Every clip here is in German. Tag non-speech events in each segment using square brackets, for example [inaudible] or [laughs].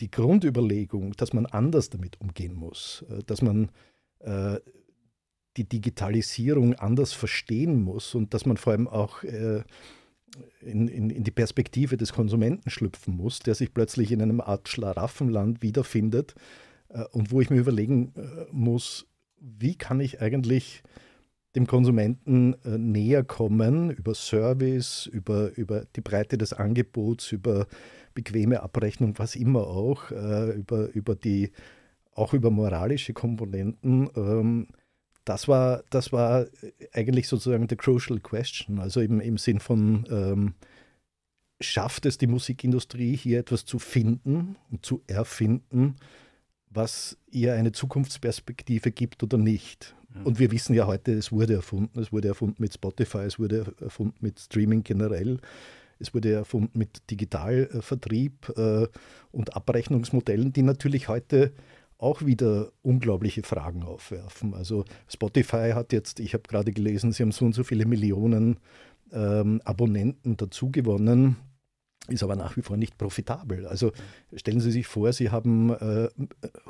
die Grundüberlegung, dass man anders damit umgehen muss, äh, dass man äh, die Digitalisierung anders verstehen muss und dass man vor allem auch äh, in, in, in, die Perspektive des Konsumenten schlüpfen muss, der sich plötzlich in einem Art Schlaraffenland wiederfindet äh, und wo ich mir überlegen äh, muss, wie kann ich eigentlich dem Konsumenten äh, näher kommen über Service, über, über die Breite des Angebots, über bequeme Abrechnung, was immer auch, äh, über, über die, auch über moralische Komponenten. Ähm, das war, das war eigentlich sozusagen the crucial question. Also im, im Sinn von, ähm, schafft es die Musikindustrie hier etwas zu finden und zu erfinden, was ihr eine Zukunftsperspektive gibt oder nicht. Mhm. Und wir wissen ja heute, es wurde erfunden. Es wurde erfunden mit Spotify, es wurde erfunden mit Streaming generell. Es wurde erfunden mit Digitalvertrieb äh, und Abrechnungsmodellen, die natürlich heute auch wieder unglaubliche Fragen aufwerfen. Also Spotify hat jetzt, ich habe gerade gelesen, sie haben so und so viele Millionen ähm, Abonnenten dazugewonnen, ist aber nach wie vor nicht profitabel. Also stellen Sie sich vor, Sie haben äh,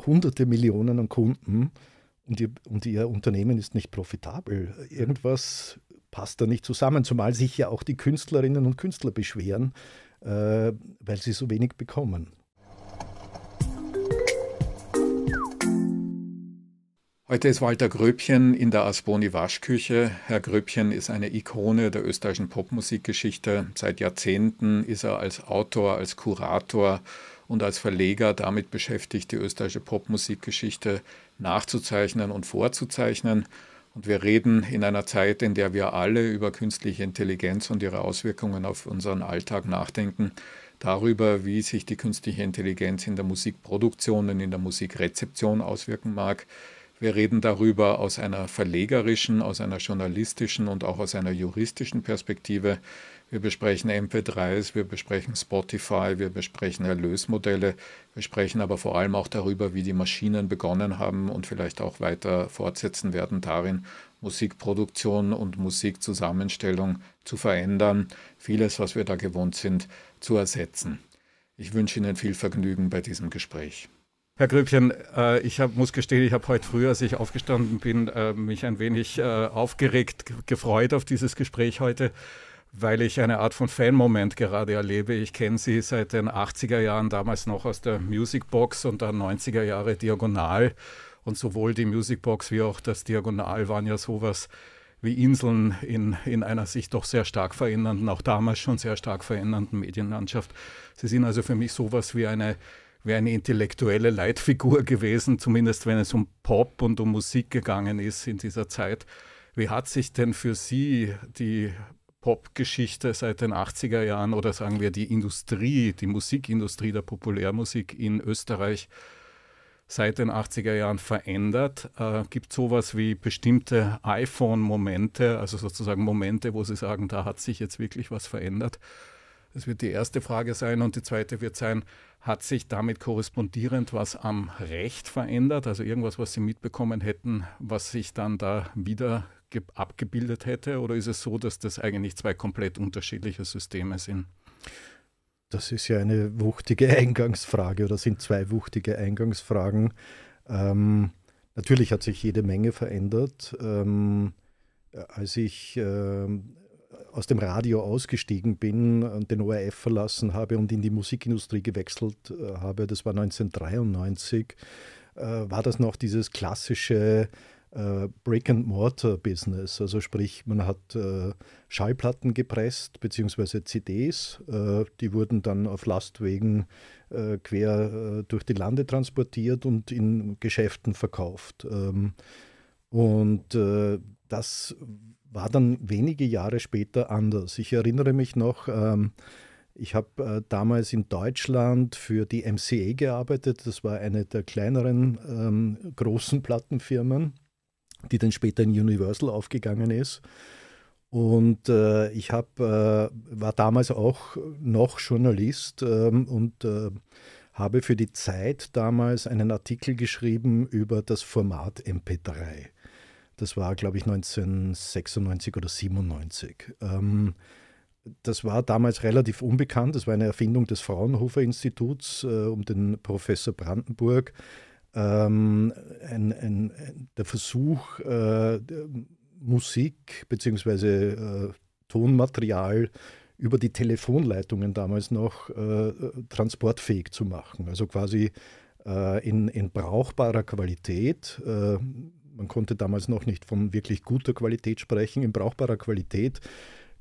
hunderte Millionen an Kunden und ihr, und ihr Unternehmen ist nicht profitabel. Irgendwas passt da nicht zusammen, zumal sich ja auch die Künstlerinnen und Künstler beschweren, äh, weil sie so wenig bekommen. Heute ist Walter Gröbchen in der Asboni Waschküche. Herr Gröbchen ist eine Ikone der österreichischen Popmusikgeschichte. Seit Jahrzehnten ist er als Autor, als Kurator und als Verleger damit beschäftigt, die österreichische Popmusikgeschichte nachzuzeichnen und vorzuzeichnen. Und wir reden in einer Zeit, in der wir alle über künstliche Intelligenz und ihre Auswirkungen auf unseren Alltag nachdenken, darüber, wie sich die künstliche Intelligenz in der Musikproduktion und in der Musikrezeption auswirken mag wir reden darüber aus einer verlegerischen, aus einer journalistischen und auch aus einer juristischen Perspektive. Wir besprechen MP3s, wir besprechen Spotify, wir besprechen Erlösmodelle, wir sprechen aber vor allem auch darüber, wie die Maschinen begonnen haben und vielleicht auch weiter fortsetzen werden darin, Musikproduktion und Musikzusammenstellung zu verändern, vieles, was wir da gewohnt sind, zu ersetzen. Ich wünsche Ihnen viel Vergnügen bei diesem Gespräch. Herr Grübchen, äh, ich hab, muss gestehen, ich habe heute früh, als ich aufgestanden bin, äh, mich ein wenig äh, aufgeregt, gefreut auf dieses Gespräch heute, weil ich eine Art von Fan-Moment gerade erlebe. Ich kenne Sie seit den 80er Jahren, damals noch aus der Musicbox und dann 90er Jahre Diagonal. Und sowohl die Musicbox wie auch das Diagonal waren ja sowas wie Inseln in, in einer sich doch sehr stark verändernden, auch damals schon sehr stark verändernden Medienlandschaft. Sie sind also für mich sowas wie eine wäre eine intellektuelle Leitfigur gewesen, zumindest wenn es um Pop und um Musik gegangen ist in dieser Zeit. Wie hat sich denn für Sie die Popgeschichte seit den 80er Jahren oder sagen wir die Industrie, die Musikindustrie der Populärmusik in Österreich seit den 80er Jahren verändert? Äh, Gibt sowas wie bestimmte iPhone-Momente, also sozusagen Momente, wo Sie sagen, da hat sich jetzt wirklich was verändert? Das wird die erste Frage sein. Und die zweite wird sein, hat sich damit korrespondierend was am Recht verändert? Also irgendwas, was Sie mitbekommen hätten, was sich dann da wieder abgebildet hätte? Oder ist es so, dass das eigentlich zwei komplett unterschiedliche Systeme sind? Das ist ja eine wuchtige [laughs] Eingangsfrage oder sind zwei wuchtige Eingangsfragen. Ähm, natürlich hat sich jede Menge verändert. Ähm, als ich ähm, aus dem Radio ausgestiegen bin und den ORF verlassen habe und in die Musikindustrie gewechselt äh, habe, das war 1993, äh, war das noch dieses klassische äh, Brick-and-Mortar-Business. Also sprich, man hat Schallplatten gepresst, beziehungsweise CDs, die wurden dann auf Lastwegen quer durch die Lande transportiert und in Geschäften verkauft. Ähm, und das war dann wenige Jahre später anders. Ich erinnere mich noch, ähm, ich habe äh, damals in Deutschland für die MCA gearbeitet. Das war eine der kleineren ähm, großen Plattenfirmen, die dann später in Universal aufgegangen ist. Und äh, ich hab, äh, war damals auch noch Journalist ähm, und äh, habe für die Zeit damals einen Artikel geschrieben über das Format MP3. Das war, glaube ich, 1996 oder 97. Ähm, das war damals relativ unbekannt. Das war eine Erfindung des Fraunhofer Instituts äh, um den Professor Brandenburg. Ähm, ein, ein, der Versuch, äh, Musik bzw. Äh, Tonmaterial über die Telefonleitungen damals noch äh, transportfähig zu machen. Also quasi äh, in, in, brauchbarer Qualität. Äh, man konnte damals noch nicht von wirklich guter Qualität sprechen, in brauchbarer Qualität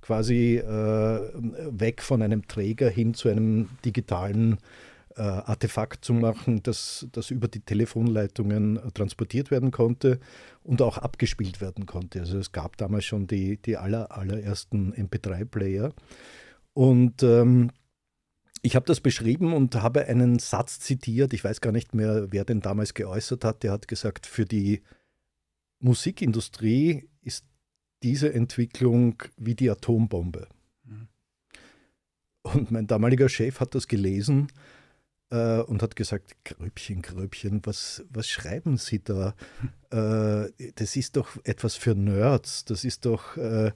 quasi äh, weg von einem Träger hin zu einem digitalen äh, Artefakt zu machen, das, das über die Telefonleitungen transportiert werden konnte und auch abgespielt werden konnte. Also es gab damals schon die, die aller, allerersten MP3-Player. Und ähm, ich habe das beschrieben und habe einen Satz zitiert. Ich weiß gar nicht mehr, wer den damals geäußert hat. Der hat gesagt, für die Musikindustrie ist diese Entwicklung wie die Atombombe. Mhm. Und mein damaliger Chef hat das gelesen äh, und hat gesagt, Gröbchen, Gröbchen, was, was schreiben Sie da? Äh, das ist doch etwas für Nerds, das ist doch, äh,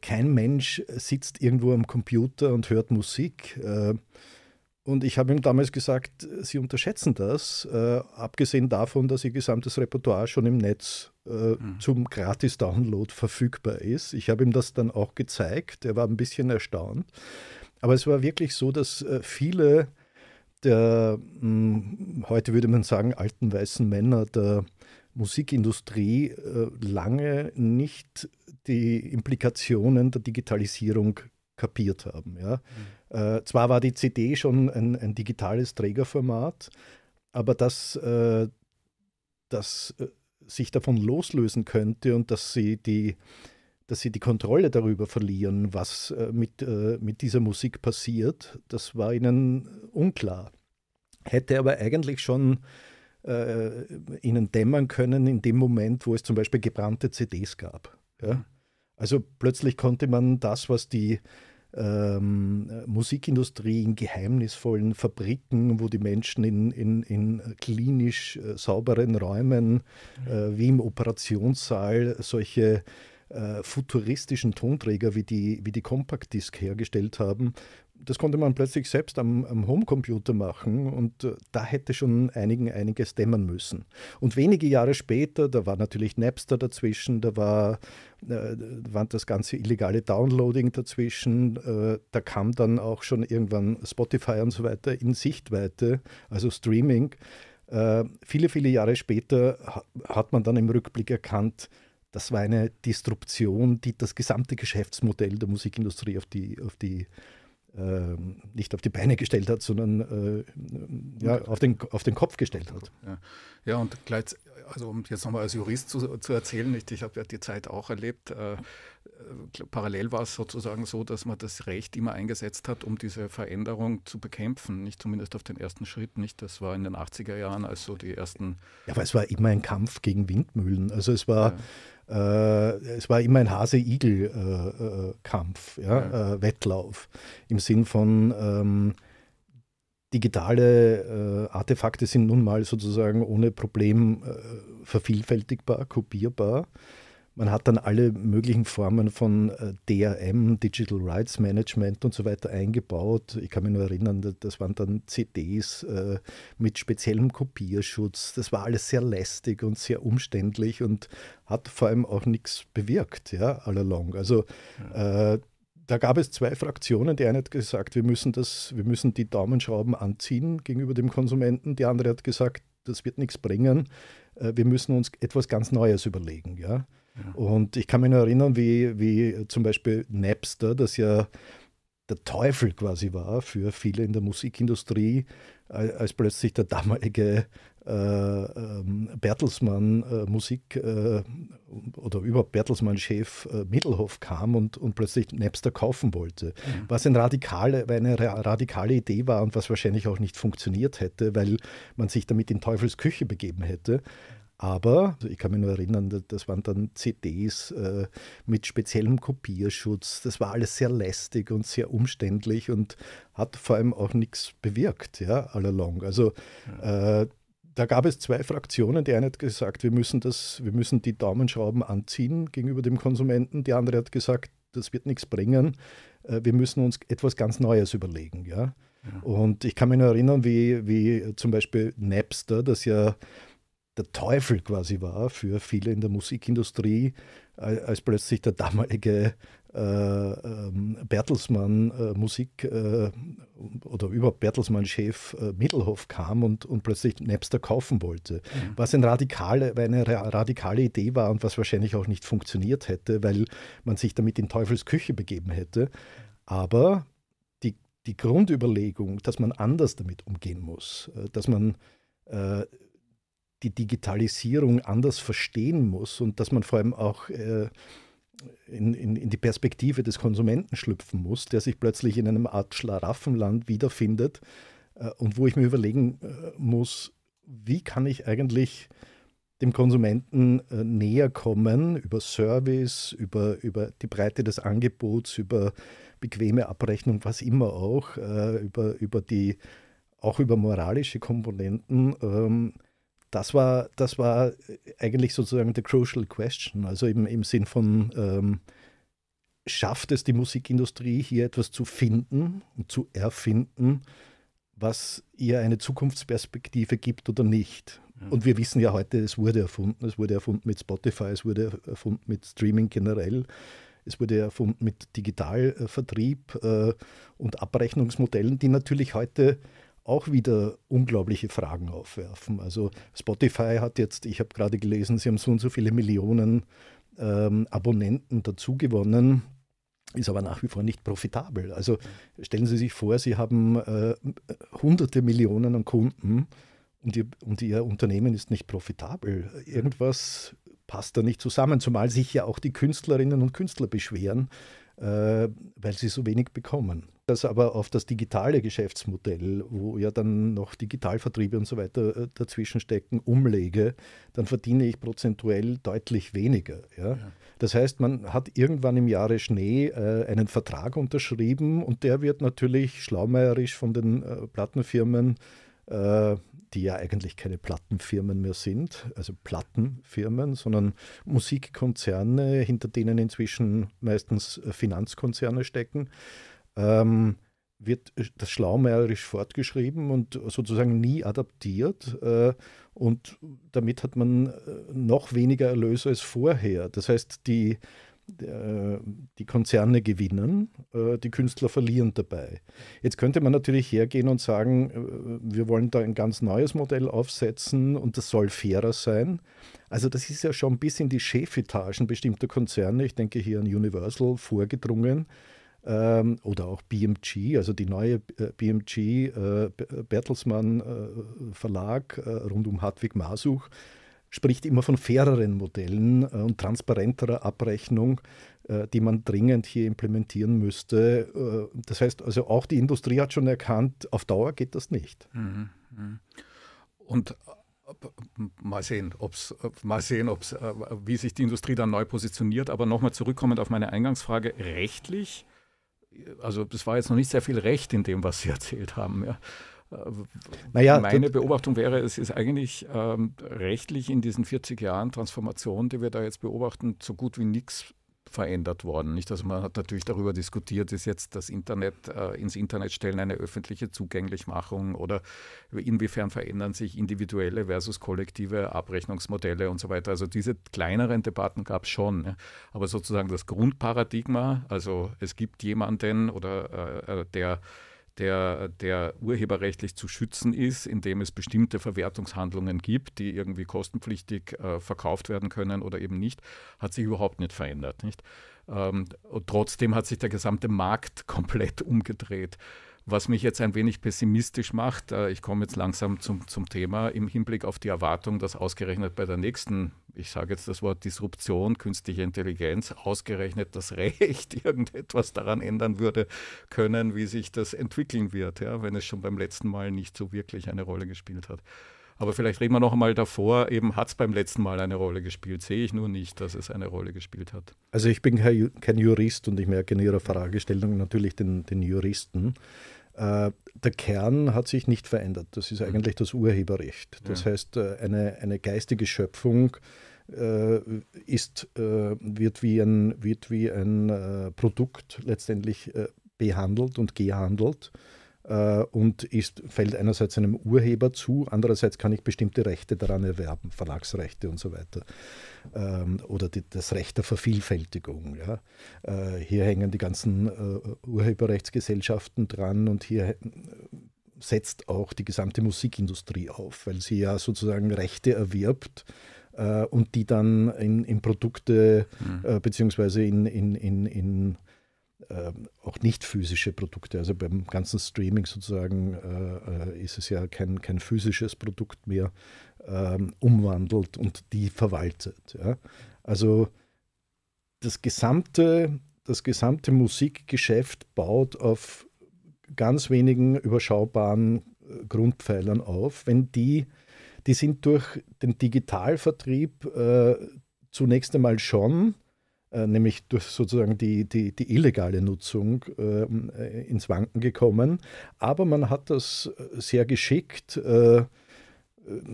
kein Mensch sitzt irgendwo am Computer und hört Musik. Äh, und ich habe ihm damals gesagt, Sie unterschätzen das, äh, abgesehen davon, dass Ihr gesamtes Repertoire schon im Netz mhm. zum Gratis-Download verfügbar ist. Ich habe ihm das dann auch gezeigt. Er war ein bisschen erstaunt. Aber es war wirklich so, dass viele der, mh, hm, heute würde man sagen, alten weißen Männer der Musikindustrie äh, lange nicht die Implikationen der Digitalisierung kapiert haben. Ja. Mhm. Äh, zwar war die CD schon ein, ein digitales Trägerformat, aber dass, äh, dass sich davon loslösen könnte und dass sie die, dass sie die Kontrolle darüber verlieren, was äh, mit, äh, mit dieser Musik passiert, das war ihnen unklar. Hätte aber eigentlich schon äh, ihnen dämmern können in dem Moment, wo es zum Beispiel gebrannte CDs gab. Ja? Mhm. Also plötzlich konnte man das, was die ähm, Musikindustrie in geheimnisvollen Fabriken, wo die Menschen in, in, in klinisch äh, sauberen Räumen äh, wie im Operationssaal solche äh, futuristischen Tonträger wie die, wie die Compact Disc hergestellt haben, das konnte man plötzlich selbst am, am Homecomputer machen und äh, da hätte schon einigen einiges dämmern müssen. Und wenige Jahre später, da war natürlich Napster dazwischen, da war, äh, war das ganze illegale Downloading dazwischen, äh, da kam dann auch schon irgendwann Spotify und so weiter in Sichtweite, also Streaming. Äh, viele, viele Jahre später hat man dann im Rückblick erkannt, das war eine Disruption, die das gesamte Geschäftsmodell der Musikindustrie auf die, auf die äh, nicht auf die Beine gestellt hat, sondern äh, ja, auf, den, auf den Kopf gestellt hat. Ja, ja und gleich, also um jetzt nochmal als Jurist zu, zu erzählen, ich, ich habe ja die Zeit auch erlebt, äh, parallel war es sozusagen so, dass man das Recht immer eingesetzt hat, um diese Veränderung zu bekämpfen, nicht zumindest auf den ersten Schritt, nicht? Das war in den 80er Jahren, als so die ersten... Ja, aber es war immer ein Kampf gegen Windmühlen, also es war... Ja äh, es war immer ein Hase-Igel-Kampf, äh, ja, ja. Äh, Wettlauf im Sinn von ähm, digitale Artefakte sind nun mal sozusagen ohne Problem vervielfältigbar, kopierbar. Man hat dann alle möglichen Formen von äh, DRM, Digital Rights Management und so weiter eingebaut. Ich kann mich nur erinnern, das waren dann CDs äh, mit speziellem Kopierschutz. Das war alles sehr lästig und sehr umständlich und hat vor allem auch nichts bewirkt, ja, all along. Also äh, da gab es zwei Fraktionen. Die eine hat gesagt, wir müssen, das, wir müssen die Daumenschrauben anziehen gegenüber dem Konsumenten. Die andere hat gesagt, das wird nichts bringen. Wir müssen uns etwas ganz Neues überlegen. Ja? Und ich kann mich nur erinnern, wie, wie zum Beispiel Napster, das ja der Teufel quasi war für viele in der Musikindustrie, als plötzlich der damalige äh, ähm, Bertelsmann äh, Musik äh, oder überhaupt Bertelsmann-Chef äh, Mittelhoff kam und, und plötzlich Napster kaufen wollte. Mhm. Was eine radikale, eine radikale Idee war und was wahrscheinlich auch nicht funktioniert hätte, weil man sich damit in Teufels Küche begeben hätte. Aber also ich kann mich nur erinnern, das waren dann CDs äh, mit speziellem Kopierschutz. Das war alles sehr lästig und sehr umständlich und hat vor allem auch nichts bewirkt, ja, all along. Also äh, da gab es zwei Fraktionen. Die eine hat gesagt, wir müssen, das, wir müssen die Daumenschrauben anziehen gegenüber dem Konsumenten. Die andere hat gesagt, das wird nichts bringen. Äh, wir müssen uns etwas ganz Neues überlegen. Ja? ja. Und ich kann mich nur erinnern, wie, wie zum Beispiel Napster, das ja der Teufel quasi war für viele in der Musikindustrie, als plötzlich der damalige äh, ähm, Bertelsmann äh, Musik äh, oder überhaupt Bertelsmann-Chef äh, Mittelhoff kam und, und plötzlich Napster kaufen wollte. Mhm. Was eine radikale, eine radikale Idee war und was wahrscheinlich auch nicht funktioniert hätte, weil man sich damit in Teufels Küche begeben hätte. Aber die, die Grundüberlegung, dass man anders damit umgehen muss, äh, dass man äh, die Digitalisierung anders verstehen muss und dass man vor allem auch äh, in, in, in, die Perspektive des Konsumenten schlüpfen muss, der sich plötzlich in einem Art Schlaraffenland wiederfindet äh, und wo ich mir überlegen äh, muss, wie kann ich eigentlich dem Konsumenten äh, näher kommen über Service, über, über die Breite des Angebots, über bequeme Abrechnung, was immer auch, äh, über, über die, auch über moralische Komponenten. Ähm, das war, das war eigentlich sozusagen the crucial question. Also im, im Sinn von, ähm, schafft es die Musikindustrie hier etwas zu finden und zu erfinden, was ihr eine Zukunftsperspektive gibt oder nicht. Und wir wissen ja heute, es wurde erfunden. Es wurde erfunden mit Spotify, es wurde erfunden mit Streaming generell. Es wurde erfunden mit Digitalvertrieb äh, und Abrechnungsmodellen, die natürlich heute auch wieder unglaubliche Fragen aufwerfen. Also Spotify hat jetzt, ich habe gerade gelesen, sie haben so und so viele Millionen ähm, Abonnenten dazugewonnen, ist aber nach wie vor nicht profitabel. Also stellen Sie sich vor, Sie haben äh, hunderte Millionen an Kunden und ihr, und ihr Unternehmen ist nicht profitabel. Irgendwas passt da nicht zusammen, zumal sich ja auch die Künstlerinnen und Künstler beschweren, äh, weil sie so wenig bekommen. Das aber auf das digitale Geschäftsmodell, wo ja dann noch Digitalvertriebe und so weiter äh, dazwischen stecken, umlege, dann verdiene ich prozentuell deutlich weniger. Ja? ja. Das heißt, man hat irgendwann im Jahre Schnee äh, einen Vertrag unterschrieben und der wird natürlich schlaumeierisch von den äh, Plattenfirmen äh, die ja eigentlich keine Plattenfirmen mehr sind, also Plattenfirmen, sondern Musikkonzerne, hinter denen inzwischen meistens äh, Finanzkonzerne stecken, ähm, wird das schlaumeierisch fortgeschrieben und sozusagen nie adaptiert. Äh, und damit hat man äh, noch weniger Erlöse als vorher. Das heißt, die, äh, die Konzerne gewinnen, äh, die Künstler verlieren dabei. Jetzt könnte man natürlich hergehen und sagen, äh, wir wollen da ein ganz neues Modell aufsetzen und das soll fairer sein. Also das ist ja schon bis in die Chefetagen bestimmter Konzerne, ich denke hier an Universal, vorgedrungen. Ähm, oder auch BMG, also die neue BMG Bertelsmann Verlag rund um Hartwig Masuch spricht immer von faireren Modellen äh, und transparenterer Abrechnung, äh, die man dringend hier implementieren müsste. Äh, das heißt also, auch die Industrie hat schon erkannt, auf Dauer geht das nicht. Mhm, mhm. Und mal sehen, ob's, mal sehen ob's, wie sich die Industrie dann neu positioniert. Aber nochmal zurückkommend auf meine Eingangsfrage, rechtlich, also es war jetzt noch nicht sehr viel Recht in dem, was Sie [laughs] erzählt haben. Ja. Naja, Meine Beobachtung wäre, es ist eigentlich ähm, rechtlich in diesen 40 Jahren Transformation, die wir da jetzt beobachten, so gut wie nichts verändert worden. Nicht? Also man hat natürlich darüber diskutiert, ist jetzt das Internet, äh, ins Internet stellen eine öffentliche Zugänglichmachung oder inwiefern verändern sich individuelle versus kollektive Abrechnungsmodelle und so weiter. Also diese kleineren Debatten gab es schon. Ja. Aber sozusagen das Grundparadigma, also es gibt jemanden oder äh, äh der der, der urheberrechtlich zu schützen ist, indem es bestimmte Verwertungshandlungen gibt, die irgendwie kostenpflichtig äh, verkauft werden können oder eben nicht, hat sich überhaupt nicht verändert. Nicht? Ähm, und trotzdem hat sich der gesamte Markt [laughs] komplett umgedreht. Was mich jetzt ein wenig pessimistisch macht, äh, ich komme jetzt langsam zum, zum Thema im Hinblick auf die Erwartung, dass ausgerechnet bei der nächsten, ich sage jetzt das Wort Disruption, künstliche Intelligenz, ausgerechnet das [laughs] Recht irgendetwas daran ändern würde können, wie sich das entwickeln wird, ja, wenn es schon beim letzten Mal nicht so wirklich eine Rolle gespielt hat. Aber vielleicht reden wir noch einmal davor, eben hat es beim letzten Mal eine Rolle gespielt. Sehe ich nur nicht, dass es eine Rolle gespielt hat. Also ich bin kein Jurist und ich merke in Ihrer Fragestellung natürlich den, den Juristen. Äh, der Kern hat sich nicht verändert. Das ist mhm. eigentlich das Urheberrecht. Das ja. heißt, äh, eine, eine geistige Schöpfung äh, ist, wird wie ein, wird wie ein Produkt letztendlich behandelt und gehandelt und ist, fällt einerseits einem Urheber zu, andererseits kann ich bestimmte Rechte daran erwerben, Verlagsrechte und so weiter. Ähm, oder die, das Recht der Vervielfältigung. Ja. Äh, hier hängen die ganzen äh, Urheberrechtsgesellschaften dran und hier äh, setzt auch die gesamte Musikindustrie auf, weil sie ja sozusagen Rechte erwirbt äh, und die dann in, in Produkte mhm. beziehungsweise in, in, in, in äh, auch nicht physische Produkte. Also beim ganzen Streaming sozusagen äh, äh, ist es ja kein, kein physisches Produkt mehr, ähm, umwandelt und die verwaltet. Ja. Also das gesamte, das gesamte Musikgeschäft baut auf ganz wenigen überschaubaren äh, Grundpfeilern auf. Wenn die, die sind durch den Digitalvertrieb äh, zunächst einmal schon nämlich durch sozusagen die, die, die illegale Nutzung äh, ins Wanken gekommen. Aber man hat das äh, sehr geschickt äh,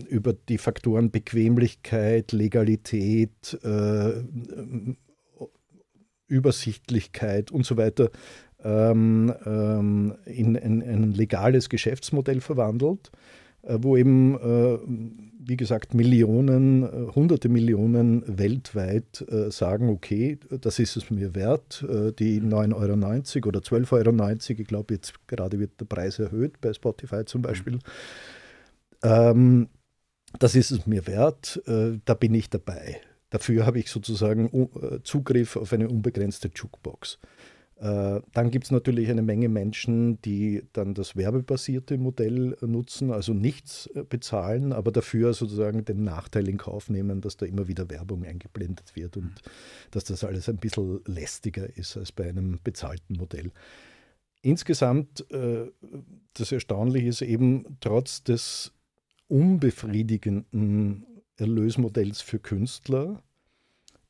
über die Faktoren Bequemlichkeit, Legalität, äh, Übersichtlichkeit und so weiter ähm, ähm, in, in, in ein legales Geschäftsmodell verwandelt, wo eben wie gesagt, Millionen, äh, hunderte Millionen weltweit äh, sagen, okay, das ist es mir wert, äh, die 9,90 Euro oder 12,90 Euro, ich glaube, jetzt gerade wird der Preis erhöht, bei Spotify zum Beispiel. Ähm, das ist es mir wert, da bin ich dabei. Dafür habe ich sozusagen Zugriff auf eine unbegrenzte Jukebox. Äh, dann gibt es natürlich eine Menge Menschen, die dann das werbebasierte Modell nutzen, also nichts äh, bezahlen, aber dafür sozusagen den Nachteil in Kauf nehmen, dass da immer wieder Werbung eingeblendet wird und dass das alles ein bisschen lästiger ist als bei einem bezahlten Modell. Insgesamt, äh, das Erstaunliche ist eben, trotz des unbefriedigenden Erlösmodells für Künstler,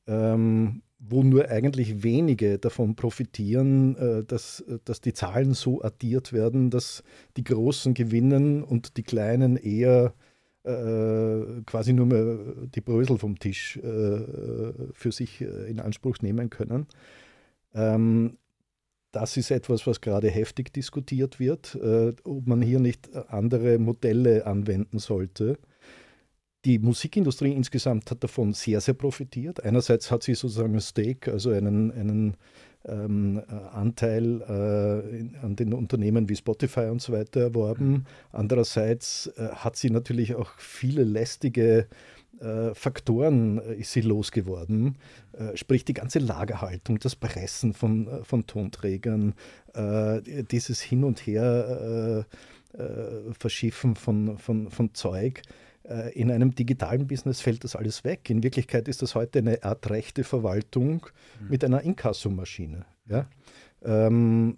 ähm, wo nur eigentlich wenige davon profitieren, äh, dass, dass die Zahlen so addiert werden, dass die Großen gewinnen und die Kleinen eher äh, quasi nur mehr die Brösel vom Tisch äh, für sich in Anspruch nehmen können. Ähm, das ist etwas, was gerade heftig diskutiert wird, ob man hier nicht andere Modelle anwenden sollte die Musikindustrie insgesamt hat davon sehr, sehr profitiert. Einerseits hat sie sozusagen ein Stake, also einen, einen ähm, äh, Anteil äh, an den Unternehmen wie Spotify und so weiter erworben. Andererseits äh, hat sie natürlich auch viele lästige äh, Faktoren äh, ist sie losgeworden. Äh, sprich die ganze Lagerhaltung, das Pressen von, von Tonträgern, dieses Hin und Her Verschiffen von, von, von Zeug in einem digitalen Business fällt das alles weg. In Wirklichkeit ist das heute eine Art rechte Verwaltung mhm. mit einer Inkassomaschine. Ja? Ähm,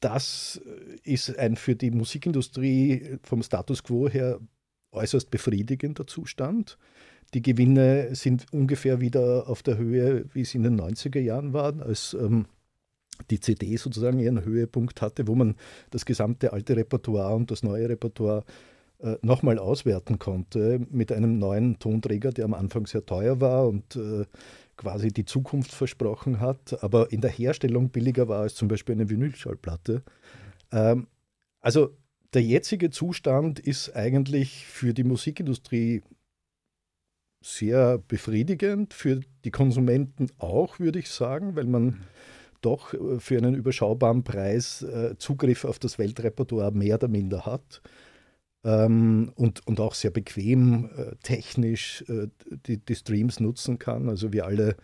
das ist ein für die Musikindustrie vom Status quo her äußerst befriedigender Zustand. Die Gewinne sind ungefähr wieder auf der Höhe, wie es in den 90er Jahren waren, als ähm, die CD sozusagen ihren Höhepunkt hatte, wo man das gesamte alte Repertoire und das neue Repertoire äh, nochmal auswerten konnte mit einem neuen Tonträger, der am Anfang sehr teuer war und äh, quasi die Zukunft versprochen hat, aber in der Herstellung billiger war als zum Beispiel eine Vinylschallplatte. Ähm, also der jetzige Zustand ist eigentlich für die Musikindustrie sehr befriedigend, für die Konsumenten auch, würde ich sagen, weil man mhm. doch äh, für einen überschaubaren Preis Zugriff auf das Weltrepertoire mehr oder minder hat ähm, und, und auch sehr bequem äh, technisch äh, die, die, Streams nutzen kann. Also wir alle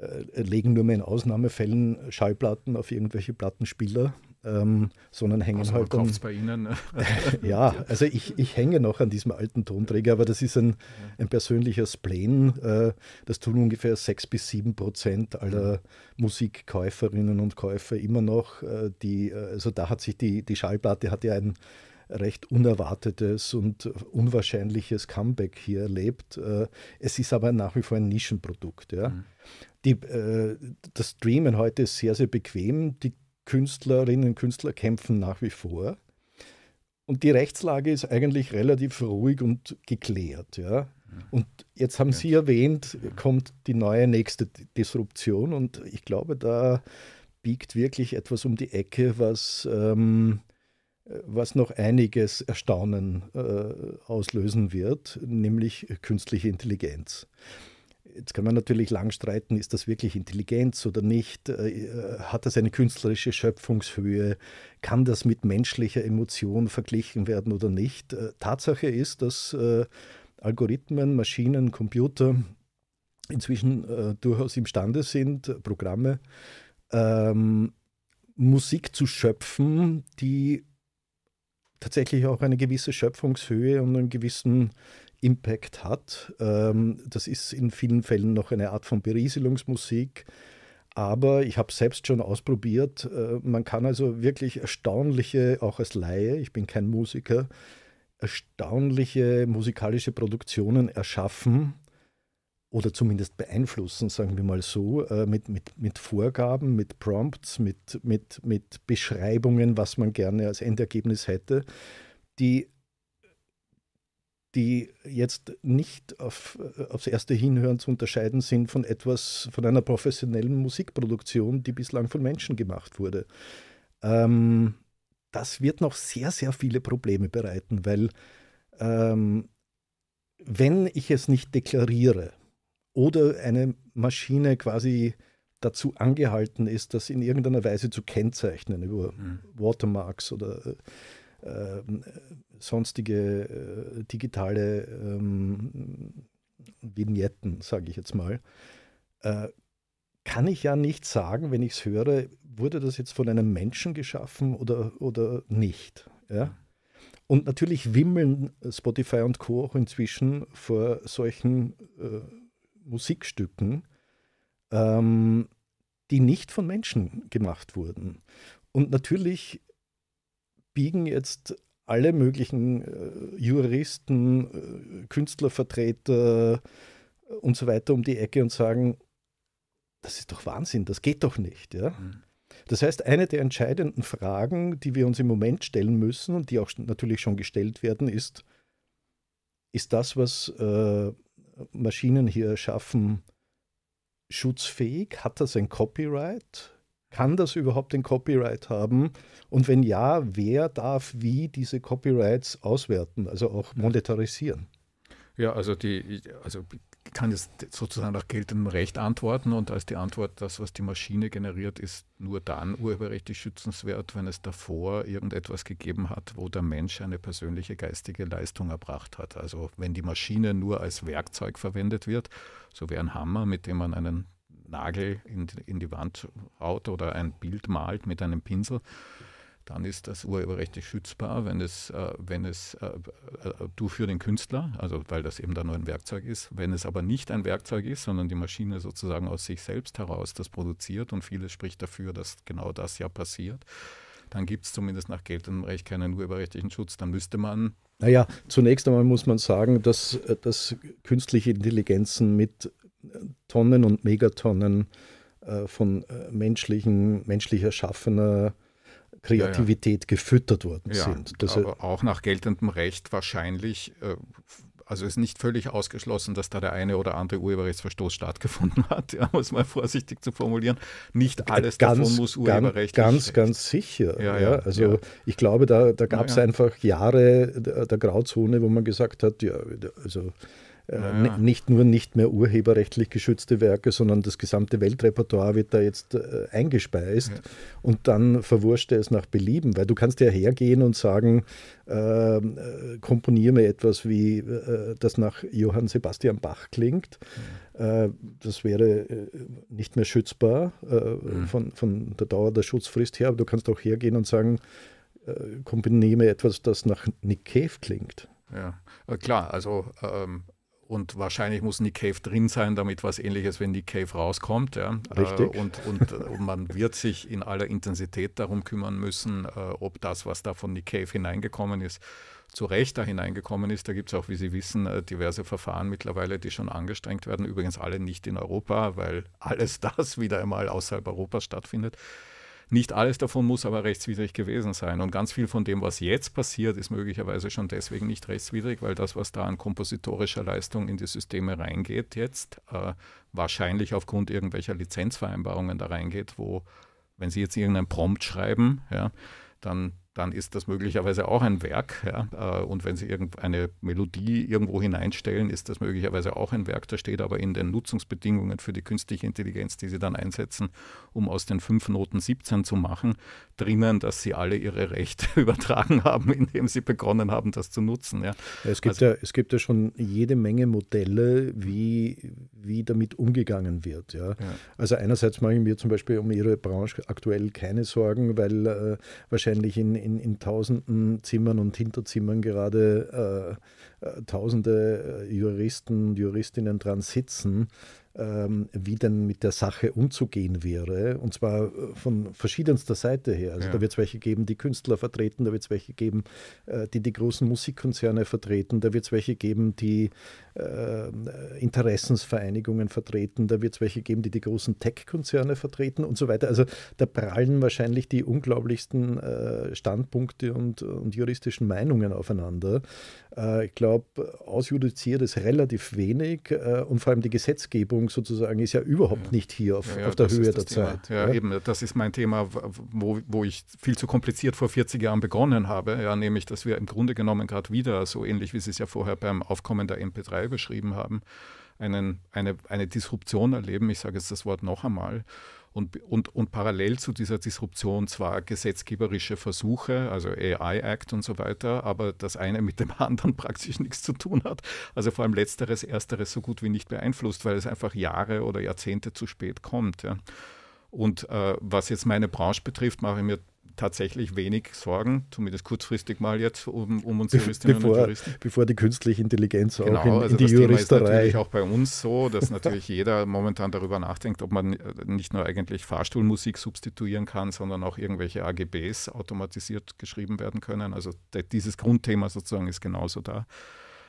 äh, legen nur mehr in Ausnahmefällen Schallplatten auf irgendwelche Plattenspieler, ähm, sondern hängen also halt dann. bei Ihnen. Ne? [laughs] ja, also ich, ich hänge noch an diesem alten Tonträger, aber das ist ein, ein persönlicher Spleen. Äh, das tun ungefähr sechs bis sieben Prozent aller Musikkäuferinnen und Käufer immer noch. Äh, die, äh, also da hat sich die, die Schallplatte hat ja ein recht unerwartetes und unwahrscheinliches Comeback hier erlebt. Äh, es ist aber nach wie vor ein Nischenprodukt. Ja. Mhm. Die, äh, das Streamen heute ist sehr, sehr bequem. Die Künstlerinnen und Künstler kämpfen nach wie vor. Und die Rechtslage ist eigentlich relativ ruhig und geklärt. Ja. Und jetzt haben Sie erwähnt, kommt die neue nächste Disruption und ich glaube, da biegt wirklich etwas um die Ecke, was, ähm, was noch einiges Erstaunen äh, auslösen wird, nämlich künstliche Intelligenz. Jetzt kann man natürlich lang streiten, ist das wirklich Intelligenz oder nicht? Äh, hat das eine künstlerische Schöpfungshöhe? Kann das mit menschlicher Emotion verglichen werden oder nicht? Äh, Tatsache ist, dass äh, Algorithmen, Maschinen, Computer inzwischen durchaus imstande sind, Programme, ähm, Musik zu schöpfen, die tatsächlich auch eine gewisse Schöpfungshöhe und einen gewissen Impact hat. Ähm, das ist in vielen Fällen noch eine Art von Berieselungsmusik. Aber ich habe selbst schon ausprobiert. Äh, man kann also wirklich erstaunliche, auch als Laie, ich bin kein Musiker, erstaunliche musikalische Produktionen erschaffen oder zumindest beeinflussen, sagen wir mal so, äh, mit, mit, mit Vorgaben, mit Prompts, mit, mit, mit Beschreibungen, was man gerne als Endergebnis hätte, die, die jetzt nicht auf, aufs erste Hinhören zu unterscheiden sind von etwas, von einer professionellen Musikproduktion, die bislang von Menschen gemacht wurde. Ähm, das wird noch sehr, sehr viele Probleme bereiten, weil ähm, wenn ich es nicht deklariere oder eine Maschine quasi dazu angehalten ist, das in irgendeiner Weise zu kennzeichnen über mhm. Watermarks oder äh, sonstige äh, digitale ähm, Vignetten, sage ich jetzt mal, äh, kann ich ja nicht sagen, wenn ich es höre, wurde das jetzt von einem Menschen geschaffen oder, oder nicht. Ja? Und natürlich wimmeln Spotify und Co. auch inzwischen vor solchen äh, Musikstücken, ähm, die nicht von Menschen gemacht wurden. Und natürlich biegen jetzt alle möglichen äh, Juristen, äh, Künstlervertreter und so weiter um die Ecke und sagen, das ist doch Wahnsinn, das geht doch nicht. Ja? Mhm. Das heißt, eine der entscheidenden Fragen, die wir uns im Moment stellen müssen und die auch natürlich schon gestellt werden, ist, ist das, was äh, Maschinen hier schaffen, schutzfähig? Hat das ein Copyright? Kann das überhaupt ein Copyright haben? Und wenn ja, wer darf wie diese Copyrights auswerten, also auch monetarisieren? Ja, also die, also kann jetzt sozusagen nach geltendem Recht antworten und als die Antwort, das, was die Maschine generiert, ist nur dann urheberrechtlich schützenswert, wenn es davor irgendetwas gegeben hat, wo der Mensch eine persönliche geistige Leistung erbracht hat. Also wenn die Maschine nur als Werkzeug verwendet wird, so wie ein Hammer, mit dem man einen Nagel in, in die Wand haut oder ein Bild malt mit einem Pinsel, dann ist das urheberrechtlich schützbar, wenn es, äh, wenn es äh, äh, du für den Künstler, also weil das eben dann nur ein Werkzeug ist. Wenn es aber nicht ein Werkzeug ist, sondern die Maschine sozusagen aus sich selbst heraus das produziert und vieles spricht dafür, dass genau das ja passiert, dann gibt es zumindest nach geltendem Recht keinen urheberrechtlichen Schutz. Dann müsste man. Naja, zunächst einmal muss man sagen, dass, dass künstliche Intelligenzen mit Tonnen und Megatonnen äh, von äh, menschlichen, menschlich erschaffener Kreativität ja, ja. gefüttert worden ja, sind. Das aber auch nach geltendem Recht wahrscheinlich, äh, also ist nicht völlig ausgeschlossen, dass da der eine oder andere Urheberrechtsverstoß stattgefunden hat, [laughs] ja, muss man vorsichtig zu formulieren. Nicht alles ganz, davon muss urheberrechtlich. Ganz, ganz sicher. Ja, ja, also ich glaube, da, da gab es einfach Jahre der, der Grauzone, wo man gesagt hat, ja, also naja. Äh, nicht nur nicht mehr urheberrechtlich geschützte Werke, sondern das gesamte Weltrepertoire wird da jetzt äh, eingespeist ja. und dann verwurscht er es nach Belieben, weil du kannst ja hergehen und sagen, ähm, äh, komponiere mir etwas, wie äh, das nach Johann Sebastian Bach klingt. Ja. Äh, das wäre äh, nicht mehr schützbar mhm. von, von der Dauer der Schutzfrist her, aber du kannst auch hergehen und sagen, komponiere mir etwas, das nach Nick Cave klingt. Ja, klar, also ähm, und wahrscheinlich muss Nick Cave drin sein, damit was ähnliches, wenn Nick Cave rauskommt. Ja. Richtig. Äh, und, und, und, man wird sich in aller Intensität darum kümmern müssen, äh, ob das, was da von Nick Cave hineingekommen ist, zu Recht da hineingekommen ist. Da gibt es auch, wie Sie wissen, äh, diverse Verfahren mittlerweile, die schon angestrengt werden. Übrigens alle nicht in Europa, weil [laughs] alles das wieder einmal außerhalb Europas stattfindet. Nicht alles davon muss aber rechtswidrig gewesen sein. Und ganz viel von dem, was jetzt passiert, ist möglicherweise schon deswegen nicht rechtswidrig, weil das, was da an kompositorischer Leistung in die Systeme reingeht jetzt, äh, wahrscheinlich aufgrund irgendwelcher Lizenzvereinbarungen da reingeht, wo, wenn Sie jetzt irgendeinen Prompt schreiben, ja, dann dann ist das möglicherweise auch ein Werk. Ja? Äh, und wenn Sie irgendeine Melodie irgendwo hineinstellen, ist das möglicherweise auch ein Werk. Das steht aber in den Nutzungsbedingungen für die künstliche Intelligenz, die Sie dann einsetzen, um aus den fünf Noten 17 zu machen, drinnen, dass Sie alle Ihre Rechte [laughs] übertragen haben, indem Sie begonnen haben, das zu nutzen. Ja? es, gibt also, ja, es gibt ja schon jede Menge Modelle, wie, wie damit umgegangen wird. Ja? ja. Also einerseits mache ich mir zum Beispiel um Ihre Branche aktuell keine Sorgen, weil äh, wahrscheinlich in in, in tausenden Zimmern und Hinterzimmern gerade äh, äh, tausende äh, Juristen und Juristinnen dran sitzen, ähm, wie denn mit der Sache umzugehen wäre. Und zwar äh, von verschiedenster Seite her. Also ja. da wird es welche geben, die Künstler vertreten, da wird es welche geben, äh, die die großen Musikkonzerne vertreten, da wird es welche geben, die Interessensvereinigungen vertreten, da wird es welche geben, die die großen Tech-Konzerne vertreten und so weiter. Also da prallen wahrscheinlich die unglaublichsten äh, Standpunkte und, und, juristischen Meinungen aufeinander. Äh, ich glaube, ausjudiziert ist relativ wenig äh, und vor allem die Gesetzgebung sozusagen ist ja überhaupt ja. nicht hier auf, ja, ja, auf der Höhe der Thema. Zeit. Ja, eben, das ist mein Thema, wo, wo ich viel zu kompliziert vor 40 Jahren begonnen habe, ja, nämlich, dass wir im Grunde genommen gerade wieder, so ähnlich wie es ja vorher beim Aufkommen der MP3 2 beschrieben haben, einen, eine, eine Disruption erleben. Ich sage jetzt das Wort noch einmal. Und, und, und parallel zu dieser Disruption zwar gesetzgeberische Versuche, also AI Act und so weiter, aber das eine mit dem anderen [laughs] praktisch nichts zu tun hat. Also vor allem letzteres, ersteres so gut wie nicht beeinflusst, weil es einfach Jahre oder Jahrzehnte zu spät kommt. Ja. Und äh, was jetzt meine Branche betrifft, mache ich mir tatsächlich wenig Sorgen, zumindest kurzfristig mal jetzt, um, um unsere Juristinnen bevor, und Juristen. Bevor die künstliche Intelligenz auch genau, in, also die das Juristerei. Thema ist natürlich auch bei uns so, dass [laughs] natürlich jeder momentan darüber nachdenkt, ob man äh, nicht nur eigentlich Fahrstuhlmusik substituieren kann, sondern auch irgendwelche AGBs automatisiert geschrieben werden können. Also dieses Grundthema sozusagen ist genauso da.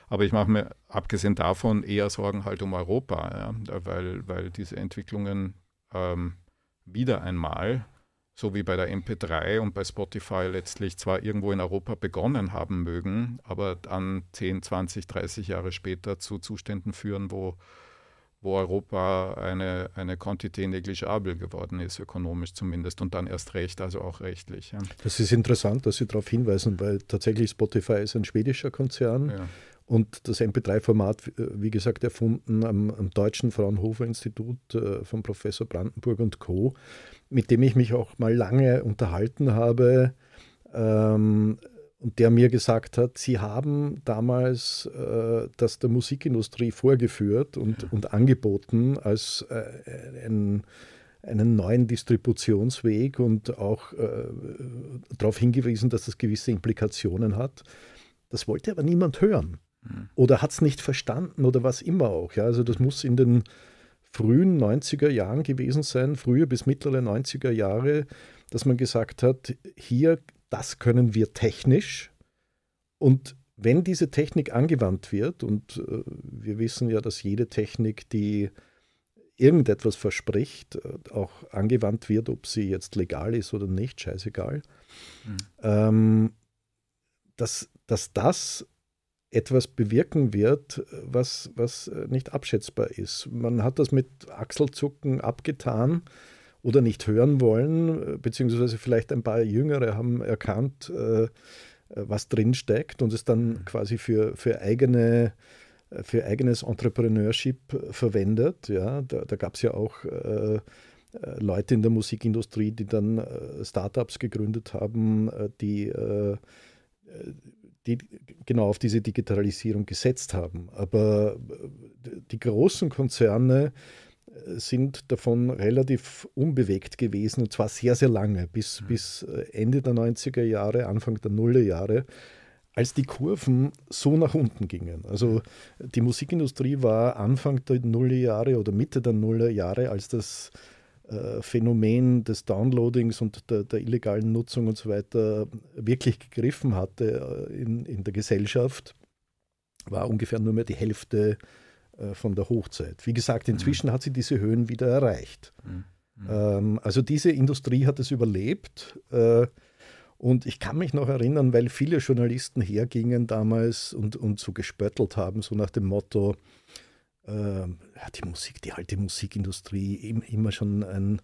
Aber ich mache mir abgesehen davon eher Sorgen halt um Europa, ja, weil, weil diese Entwicklungen ähm, wieder einmal so wie bei der MP3 und bei Spotify letztlich zwar irgendwo in Europa begonnen haben mögen, aber dann 10, 20, 30 Jahre später zu Zuständen führen, wo, wo Europa eine, eine Quantité negligible geworden ist, ökonomisch zumindest, und dann erst recht, also auch rechtlich. Ja. Das ist interessant, dass Sie darauf hinweisen, weil tatsächlich Spotify ist ein schwedischer Konzern. Ja. Und das MP3-Format, äh, wie gesagt, erfunden am, am Deutschen Fraunhofer-Institut äh, von Professor Brandenburg und Co., mit dem ich mich auch mal lange unterhalten habe. Ähm, und der mir gesagt hat, sie haben damals äh, das der Musikindustrie vorgeführt und, ja. und angeboten als äh, ein, einen neuen Distributionsweg und auch äh, darauf hingewiesen, dass das gewisse Implikationen hat. Das wollte aber niemand hören. Oder hat es nicht verstanden oder was immer auch. Ja? Also das muss in den frühen 90er Jahren gewesen sein, frühe bis mittlere 90er Jahre, dass man gesagt hat, hier, das können wir technisch und wenn diese Technik angewandt wird, und äh, wir wissen ja, dass jede Technik, die irgendetwas verspricht, äh, auch angewandt wird, ob sie jetzt legal ist oder nicht, scheißegal, mhm. ähm, dass, dass das etwas bewirken wird, was, was äh, nicht abschätzbar ist. Man hat das mit Achselzucken abgetan oder nicht hören wollen, beziehungsweise vielleicht ein paar Jüngere haben erkannt, äh, was drinsteckt und es dann mhm. quasi für, für eigene für eigenes Entrepreneurship verwendet. Ja, da, da gab es ja auch äh, Leute in der Musikindustrie, die dann äh, Startups gegründet haben, äh, die äh, die genau auf diese Digitalisierung gesetzt haben. Aber äh, die großen Konzerne äh, sind davon relativ unbewegt gewesen und zwar sehr, sehr lange, bis, mhm. bis äh, Ende der 90er Jahre, Anfang der Nullerjahre, als die Kurven so nach unten gingen. Also die Musikindustrie war Anfang der Nullerjahre oder Mitte der Nullerjahre, als das Phänomen des Downloadings und der, der, illegalen Nutzung und so weiter wirklich gegriffen hatte äh, in, in der Gesellschaft, war ungefähr nur mehr die Hälfte äh, von der Hochzeit. Wie gesagt, inzwischen mhm. hat sie diese Höhen wieder erreicht. Mhm. Mhm. Ähm, also diese Industrie hat es überlebt. Äh, und ich kann mich noch erinnern, weil viele Journalisten hergingen damals und, und so gespöttelt haben, so nach dem Motto, äh, die Musik, die alte Musikindustrie, immer schon ein,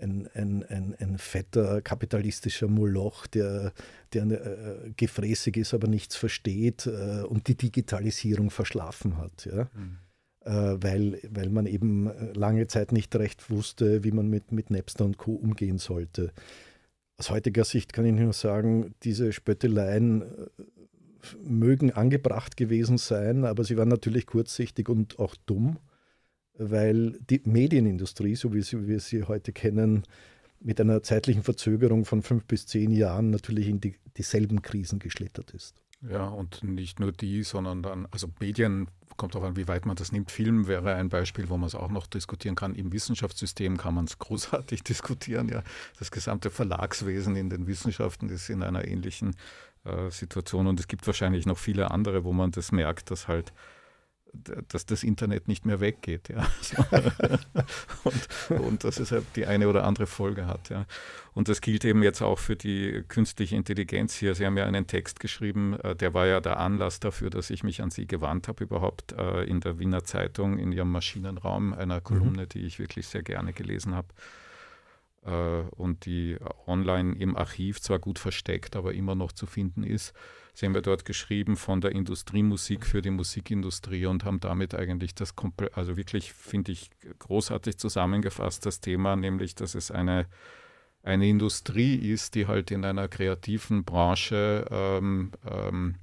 ein, ein, ein, ein fetter kapitalistischer Moloch, der, der äh, gefräßig ist, aber nichts versteht äh, und die Digitalisierung verschlafen hat. Ja? Mhm. Äh, weil, weil man eben lange Zeit nicht recht wusste, wie man mit, mit Napster und Co. umgehen sollte. Aus heutiger Sicht kann ich nur sagen, diese Spötteleien äh, mögen angebracht gewesen sein, aber sie waren natürlich kurzsichtig und auch dumm, weil die Medienindustrie, so wie wir sie heute kennen, mit einer zeitlichen Verzögerung von fünf bis zehn Jahren natürlich in die, dieselben Krisen geschlittert ist. Ja, und nicht nur die, sondern dann, also Medien, kommt auch an, wie weit man das nimmt. Film wäre ein Beispiel, wo man es auch noch diskutieren kann. Im Wissenschaftssystem kann man es großartig [laughs] diskutieren. Ja. Das gesamte Verlagswesen in den Wissenschaften ist in einer ähnlichen äh, Situation und es gibt wahrscheinlich noch viele andere, wo man das merkt, dass halt dass das Internet nicht mehr weggeht, ja. [laughs] und, und dass es halt die eine oder andere Folge hat, ja. Und das gilt eben jetzt auch für die künstliche Intelligenz hier. Sie haben ja einen Text geschrieben, äh, der war ja der Anlass dafür, dass ich mich an Sie gewandt habe, überhaupt äh, in der Wiener Zeitung, in Ihrem Maschinenraum, einer. Kolumne, mhm. die ich wirklich sehr gerne gelesen habe und die online im Archiv zwar gut versteckt, aber immer noch zu finden ist. Sie haben ja dort geschrieben von der Industriemusik für die Musikindustrie und haben damit eigentlich das, also wirklich, finde ich, großartig zusammengefasst, das Thema, nämlich, dass es eine, eine Industrie ist, die halt in einer kreativen Branche ähm, ähm,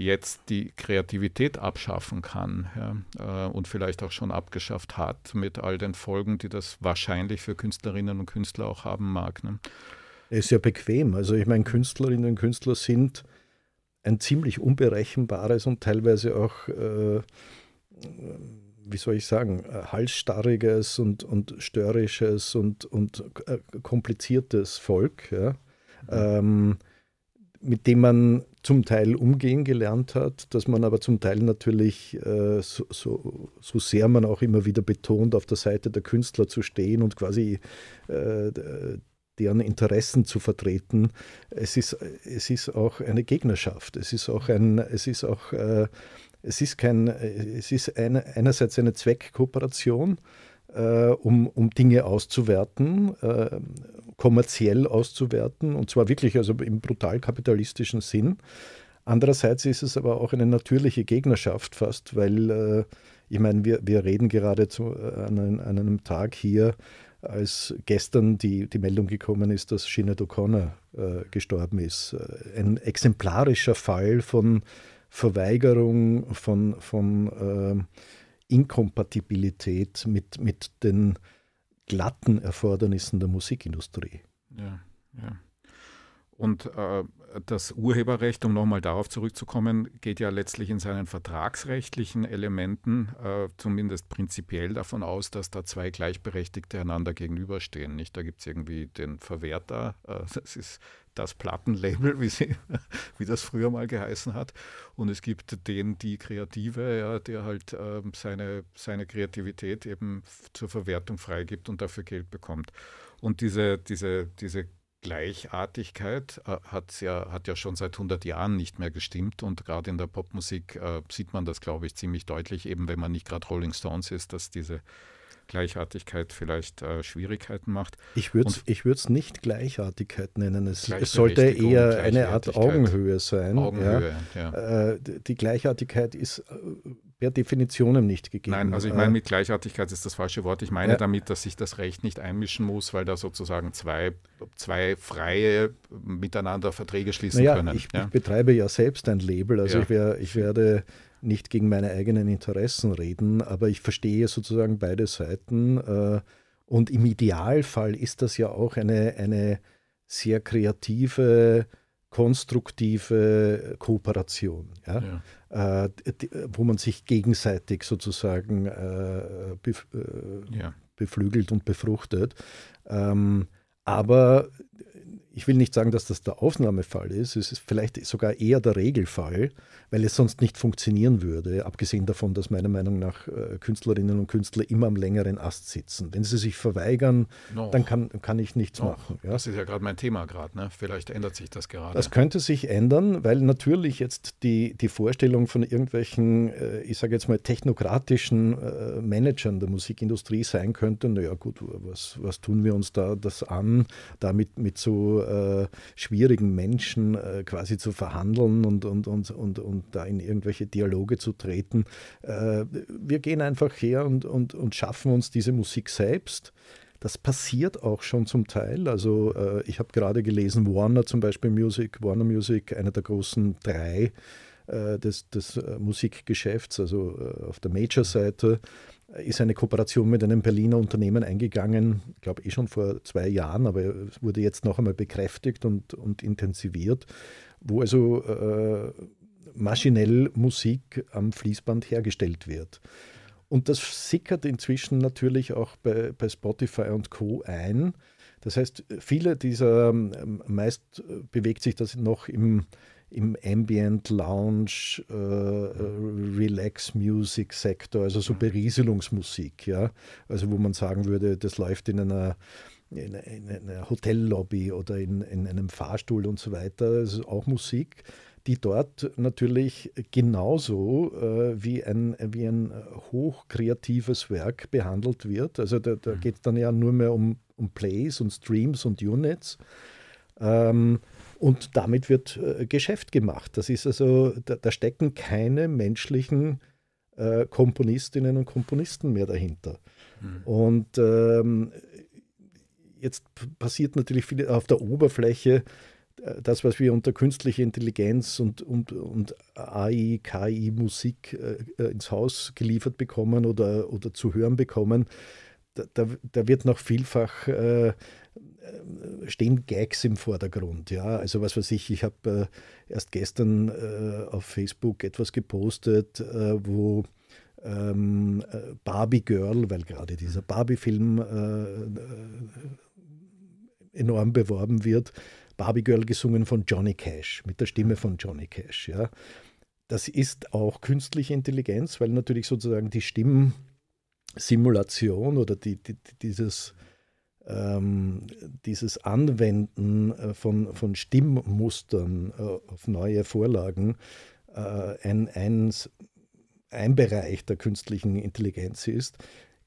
jetzt die Kreativität abschaffen kann ja, äh, und vielleicht auch schon abgeschafft hat mit all den Folgen, die das wahrscheinlich für Künstlerinnen und Künstler auch haben mag. Ne? Ist ja bequem. Also ich meine, Künstlerinnen und Künstler sind ein ziemlich unberechenbares und teilweise auch, äh, wie soll ich sagen, halsstarriges und, und störrisches und, und äh, kompliziertes Volk, ja, ähm, mit dem man zum Teil umgehen gelernt hat, dass man aber zum Teil natürlich, äh, so, so, so, sehr man auch immer wieder betont, auf der Seite der Künstler zu stehen und quasi äh, deren Interessen zu vertreten. Es ist, es ist auch eine Gegnerschaft. Es ist auch ein, es ist auch, äh, es ist kein, es ist eine, einerseits eine Zweckkooperation, um, um Dinge auszuwerten, kommerziell auszuwerten, und zwar wirklich also im brutal kapitalistischen Sinn. Andererseits ist es aber auch eine natürliche Gegnerschaft fast, weil äh, ich meine, wir, wir reden gerade zu, äh, an, einem, an einem Tag hier, als gestern die, die Meldung gekommen ist, dass Sinead O'Connor äh, gestorben ist. Äh, ein exemplarischer Fall von Verweigerung, von, von äh, Inkompatibilität mit, mit den glatten Erfordernissen der Musikindustrie. Ja, ja. Und äh, das Urheberrecht, um nochmal darauf zurückzukommen, geht ja letztlich in seinen vertragsrechtlichen Elementen äh, zumindest prinzipiell davon aus, dass da zwei Gleichberechtigte einander gegenüberstehen. Nicht? Da gibt es irgendwie den Verwerter, äh, [laughs] das ist das Plattenlabel, wie, sie, [laughs] wie das früher mal geheißen hat. Und es gibt den, die Kreative, ja, der halt äh, seine, seine Kreativität eben zur Verwertung freigibt und dafür Geld bekommt. Und diese, diese, diese Gleichartigkeit äh, hat, ja, hat ja schon seit 100 Jahren nicht mehr gestimmt und gerade in der Popmusik äh, sieht man das, glaube ich, ziemlich deutlich, eben wenn man nicht gerade Rolling Stones ist, dass diese Gleichartigkeit vielleicht äh, Schwierigkeiten macht. Ich würde es nicht Gleichartigkeit nennen. Es, es sollte eher eine Art Augenhöhe sein. Augenhöhe, ja. ja. Äh, die Gleichartigkeit ist äh, per Definition nicht gegeben. Nein, also ich meine, mit Gleichartigkeit ist das falsche Wort. Ich meine ja. damit, dass sich das Recht nicht einmischen muss, weil da sozusagen zwei, zwei freie miteinander Verträge schließen naja, können. Ich, ja? ich betreibe ja selbst ein Label, also ich, wär, ich werde nicht gegen meine eigenen Interessen reden, aber ich verstehe sozusagen beide Seiten. Äh, und im Idealfall ist das ja auch eine, eine sehr kreative, konstruktive Kooperation, ja? ja. Äh, wo man sich gegenseitig sozusagen äh, bef ja. beflügelt und befruchtet. Ähm, aber ich will nicht sagen, dass das der Ausnahmefall ist, es ist vielleicht sogar eher der Regelfall, weil es sonst nicht funktionieren würde, abgesehen davon, dass meiner Meinung nach äh, Künstlerinnen und Künstler immer am längeren Ast sitzen. Wenn sie sich verweigern, no. dann kann, kann ich nichts no. machen. Ja? Das ist ja gerade mein Thema gerade, ne? vielleicht ändert sich das gerade. Das könnte sich ändern, weil natürlich jetzt die, die Vorstellung von irgendwelchen, äh, ich sage jetzt mal, technokratischen äh, Managern der Musikindustrie sein könnte, naja gut, was, was tun wir uns da das an, damit mit so äh, schwierigen Menschen äh, quasi zu verhandeln und, und, und, und, und da in irgendwelche Dialoge zu treten. Äh, wir gehen einfach her und, und, und schaffen uns diese Musik selbst. Das passiert auch schon zum Teil. Also äh, ich habe gerade gelesen, Warner zum Beispiel Music, Warner Music, einer der großen drei äh, des, des Musikgeschäfts, also auf der Major-Seite, ist eine Kooperation mit einem Berliner Unternehmen eingegangen, ich glaube eh schon vor zwei Jahren, aber es wurde jetzt noch einmal bekräftigt und, und intensiviert, wo also äh, maschinell Musik am Fließband hergestellt wird. Und das sickert inzwischen natürlich auch bei, bei Spotify und Co. ein. Das heißt, viele dieser, ähm, meist bewegt sich das noch im, im Ambient, Lounge, äh, Relax Music Sektor, also so mhm. Berieselungsmusik, ja. Also wo man sagen würde, das läuft in einer, in, einer Hotellobby oder in, in einem Fahrstuhl und so weiter. Das ist auch Musik, die dort natürlich genauso äh, wie, ein, wie ein hochkreatives Werk behandelt wird. Also da, da mhm. geht es dann ja nur mehr um, um Plays und Streams und Units. Ähm, und damit wird äh, Geschäft gemacht. Das ist also, da, da stecken keine menschlichen äh, Komponistinnen und Komponisten mehr dahinter. Mhm. Und ähm, jetzt passiert natürlich viel auf der Oberfläche äh, das, was wir unter künstlicher Intelligenz und, und, und AI, KI, Musik äh, äh, ins Haus geliefert bekommen oder, oder zu hören bekommen, da, da, da wird noch vielfach äh, stehen Gags im Vordergrund. Ja? Also was weiß ich, ich habe äh, erst gestern äh, auf Facebook etwas gepostet, äh, wo ähm, äh, Barbie Girl, weil gerade dieser Barbie-Film äh, äh, enorm beworben wird, Barbie Girl gesungen von Johnny Cash, mit der Stimme von Johnny Cash. Ja? Das ist auch künstliche Intelligenz, weil natürlich sozusagen die Stimmsimulation oder die, die, dieses ähm, dieses Anwenden äh, von, von Stimmmustern äh, auf neue Vorlagen äh, ein, ein, ein Bereich der künstlichen Intelligenz ist,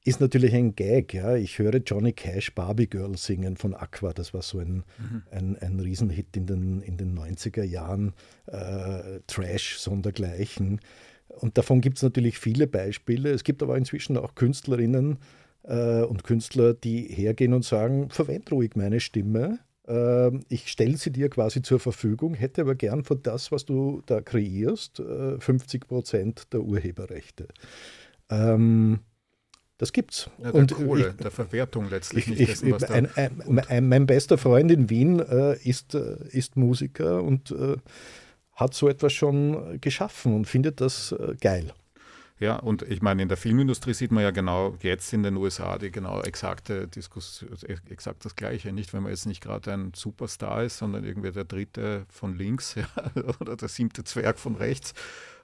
ist natürlich ein Gag. Ja. Ich höre Johnny Cash Barbie Girl singen von Aqua. Das war so ein, mhm. ein, ein Riesenhit in den, in den 90er Jahren. Äh, Trash, sondergleichen. Und davon gibt es natürlich viele Beispiele. Es gibt aber inzwischen auch Künstlerinnen, äh, und Künstler, die hergehen und sagen, verwend ruhig meine Stimme. Äh, ich stelle sie dir quasi zur Verfügung, hätte aber gern von das, was du da kreierst, äh, 50 Prozent der Urheberrechte. Ähm, das gibt's. Ja, der und Kohle, ich, der Verwertung letztlich ich, nicht dessen, was ein, ein, ein, Mein bester Freund in Wien äh, ist, äh, ist Musiker und äh, hat so etwas schon geschaffen und findet das äh, geil. Ja, und ich meine, in der Filmindustrie sieht man ja genau jetzt in den USA die genau exakte Diskussion, exakt das Gleiche. Nicht, wenn man jetzt nicht gerade ein Superstar ist, sondern irgendwie der dritte von links [laughs] ja, oder der siebte Zwerg von rechts,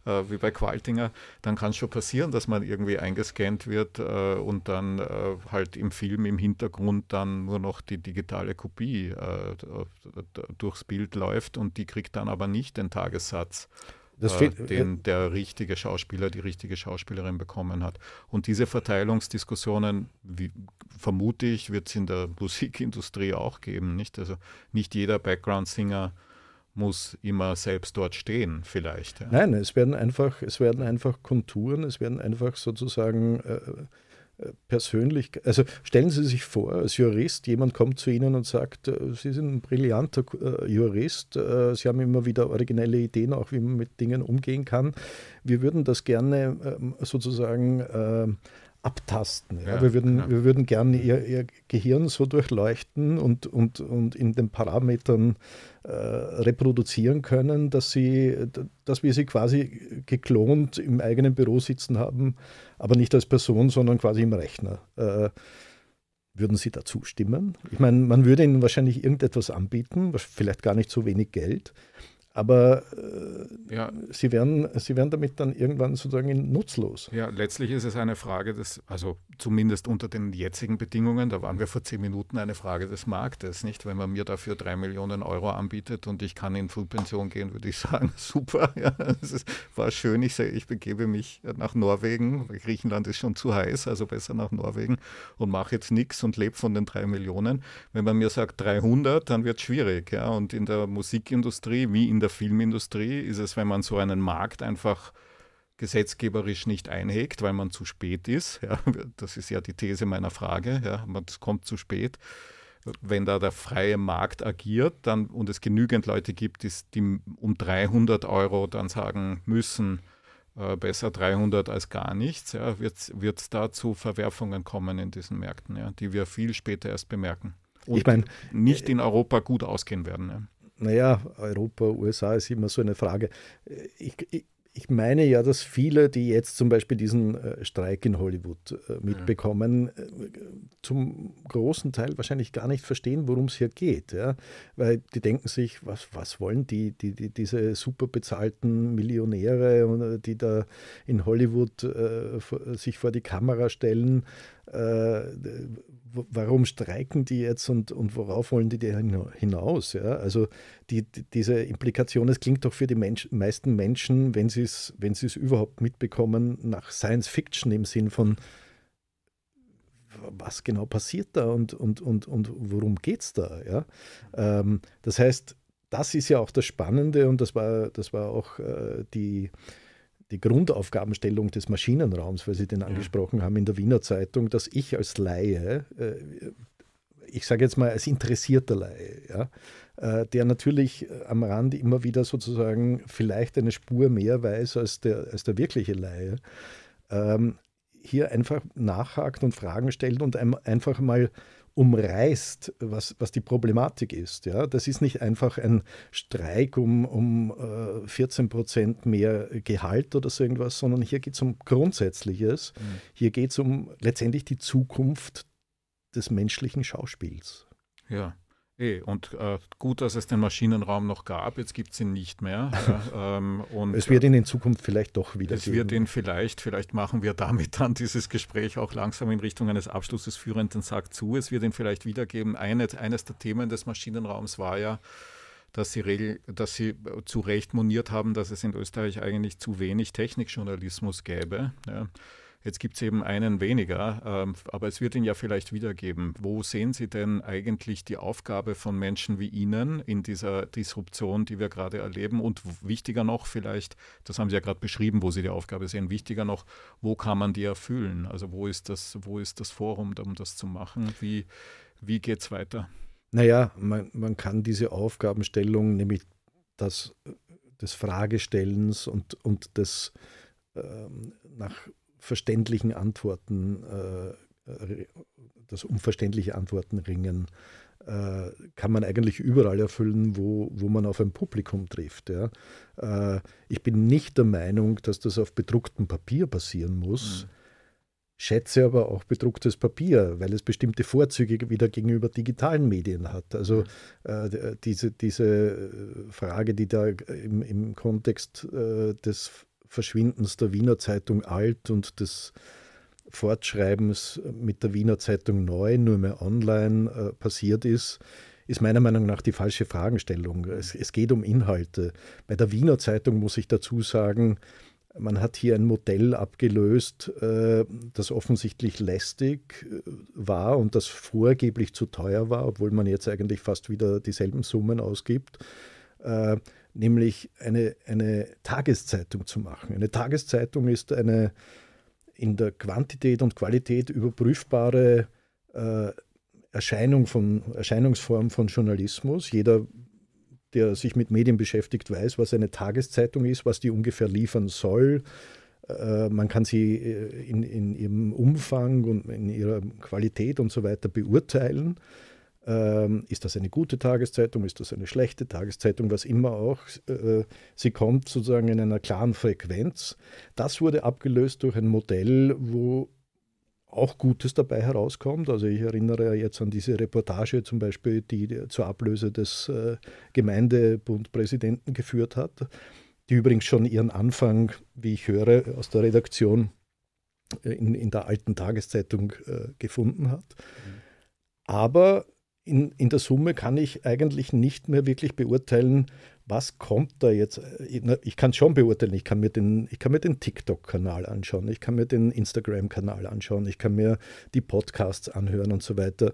äh, wie bei Qualtinger, dann kann es schon passieren, dass man irgendwie eingescannt wird äh, und dann äh, halt im Film im Hintergrund dann nur noch die digitale Kopie äh, durchs Bild läuft und die kriegt dann aber nicht den Tagessatz äh, den der richtige Schauspieler, die richtige Schauspielerin bekommen hat. Und diese Verteilungsdiskussionen, wie, vermute ich, wird es in der [laughs] Musikindustrie auch geben. Nicht? Also nicht jeder Background-Singer muss immer selbst dort stehen, vielleicht. Ja. Nein, es werden einfach, es werden einfach Konturen, es werden einfach sozusagen äh, persönlich, also stellen Sie sich vor, als Jurist, jemand kommt zu Ihnen und sagt, äh, Sie sind ein brillanter äh, Jurist, äh, Sie haben immer wieder originelle Ideen, auch wie man mit Dingen umgehen kann. Wir würden das gerne ähm, sozusagen abtasten. Ja. Ja, wir, würden, genau. wir würden gerne ihr, ihr, Gehirn so durchleuchten und, und, und in den Parametern äh, reproduzieren können, dass, sie, dass wir sie quasi geklont im eigenen Büro sitzen haben, aber nicht als Person, sondern quasi im Rechner. Äh, Würden Sie dazu stimmen? Ich meine, man würde Ihnen wahrscheinlich irgendetwas anbieten, vielleicht gar nicht so wenig Geld, aber äh, ja. sie, werden, sie werden damit dann irgendwann sozusagen nutzlos. Ja, letztlich ist es eine Frage des, also zumindest unter den jetzigen Bedingungen, da waren wir vor zehn Minuten, eine Frage des Marktes, nicht? Wenn man mir dafür drei Millionen Euro anbietet und ich kann in Frühpension gehen, würde ich [laughs] sagen, super, ja, es ist, war schön, ich, ich begebe mich nach Norwegen, Griechenland ist schon zu heiß, also besser nach Norwegen und mache jetzt nichts und lebe von den drei Millionen. Wenn man mir sagt 300, dann wird es schwierig, ja, und in der Musikindustrie wie in der Filmindustrie ist es, wenn man so einen Markt einfach gesetzgeberisch nicht einhegt, weil man zu spät ist. Ja, das ist ja die These meiner Frage. Ja, man kommt zu spät. Wenn da der freie Markt agiert dann, und es genügend Leute gibt, die, die um 300 Euro dann sagen müssen, äh, besser 300 als gar nichts, ja, wird es da zu Verwerfungen kommen in diesen Märkten, ja, die wir viel später erst bemerken. Und ich mein, nicht in Europa gut ausgehen werden. Ja naja, Europa, USA ist immer so eine Frage. Ich, ich, ich meine ja, dass viele, die jetzt zum Beispiel diesen äh, Streik in Hollywood äh, mitbekommen, äh, zum großen Teil wahrscheinlich gar nicht verstehen, worum es hier geht. Ja? Weil die denken sich, was, was wollen die, die, die diese super bezahlten Millionäre, die da in Hollywood äh, sich vor die Kamera stellen, äh, warum streiken die jetzt und, und worauf wollen die hinaus? Ja? Also die, die, diese Implikation, es klingt doch für die Mensch, meisten Menschen, wenn sie es wenn überhaupt mitbekommen, nach Science Fiction im Sinn von, was genau passiert da und, und, und, und worum geht es da? Ja? Ähm, das heißt, das ist ja auch das Spannende und das war, das war auch äh, die die Grundaufgabenstellung des Maschinenraums, weil Sie den angesprochen haben in der Wiener Zeitung, dass ich als Laie, äh, ich sage jetzt mal als interessierter Laie, ja, äh, der natürlich am Rand immer wieder sozusagen vielleicht eine Spur mehr weiß als der, als der wirkliche Laie, ähm, hier einfach nachhakt und Fragen stellt und einfach mal umreißt, was, was die Problematik ist. Ja? Das ist nicht einfach ein Streik um, um äh, 14 Prozent mehr Gehalt oder so irgendwas, sondern hier geht es um Grundsätzliches. Mhm. Hier geht es um letztendlich die Zukunft des menschlichen Schauspiels. Ja. Eh, und äh, gut, dass es den Maschinenraum noch gab, jetzt gibt es ihn nicht mehr. [laughs] Äh, ähm, und, es wird ihn in Zukunft vielleicht doch wieder es geben. Es wird ihn vielleicht, vielleicht machen wir damit dann dieses Gespräch auch langsam in Richtung eines Abschlusses führenden Sack zu. Es wird ihn vielleicht wiedergeben. Eine, eines der Themen des Maschinenraums war ja, dass sie, regel, dass sie zu Recht moniert haben, dass es in Österreich eigentlich zu wenig Technikjournalismus gäbe. Ja. Jetzt gibt es eben einen weniger, ähm, aber es wird ihn ja vielleicht wiedergeben. Wo sehen Sie denn eigentlich die Aufgabe von Menschen wie Ihnen in dieser Disruption, die wir gerade erleben? Und wichtiger noch vielleicht, das haben Sie ja gerade beschrieben, wo Sie die Aufgabe sehen, wichtiger noch, wo kann man die erfüllen? Also wo ist das, wo ist das Forum, um das zu machen? Wie, wie geht es weiter? Naja, man, man kann diese Aufgabenstellung, nämlich das, des Fragestellens und, und des ähm, nach verständlichen Antworten, äh, das unverständliche Antworten ringen, äh, kann man eigentlich überall erfüllen, wo, wo man auf ein Publikum trifft. Ja. Äh, ich bin nicht der Meinung, dass das auf bedrucktem Papier passieren muss. Mhm. Schätze aber auch bedrucktes Papier, weil es bestimmte Vorzüge wieder gegenüber digitalen Medien hat. Also äh, diese, diese Frage, die da im, im Kontext des Verschwindens der Wiener Zeitung alt und des Fortschreibens mit der Wiener Zeitung neu, nur mehr online äh, passiert ist, ist meiner Meinung nach die falsche Fragestellung. Es, es, geht um Inhalte. Bei der Wiener Zeitung muss ich dazu sagen, man hat hier ein Modell abgelöst, äh, das offensichtlich lästig äh, war und das vorgeblich zu teuer war, obwohl man jetzt eigentlich fast wieder dieselben Summen ausgibt. Äh, nämlich eine, eine Tageszeitung zu machen. Eine Tageszeitung ist eine in der Quantität und Qualität überprüfbare äh, Erscheinung von, Erscheinungsform von Journalismus. Jeder, der sich mit Medien beschäftigt, weiß, was eine Tageszeitung ist, was die ungefähr liefern soll. Äh, man kann sie äh, in, in ihrem Umfang und in ihrer Qualität und so weiter beurteilen. Ähm, ist das eine gute Tageszeitung? Ist das eine schlechte Tageszeitung? Was immer auch. Äh, sie kommt sozusagen in einer klaren Frequenz. Das wurde abgelöst durch ein Modell, wo auch Gutes dabei herauskommt. Also ich erinnere jetzt an diese Reportage zum Beispiel, die zur Ablöse des äh, Gemeindebundpräsidenten geführt hat, die übrigens schon ihren Anfang, wie ich höre, aus der Redaktion äh, in, in der alten Tageszeitung äh, gefunden hat. Mhm. Aber in, in der Summe kann ich eigentlich nicht mehr wirklich beurteilen, was kommt da jetzt? Ich kann es schon beurteilen. Ich kann mir den, den TikTok-Kanal anschauen, ich kann mir den Instagram-Kanal anschauen, ich kann mir die Podcasts anhören und so weiter.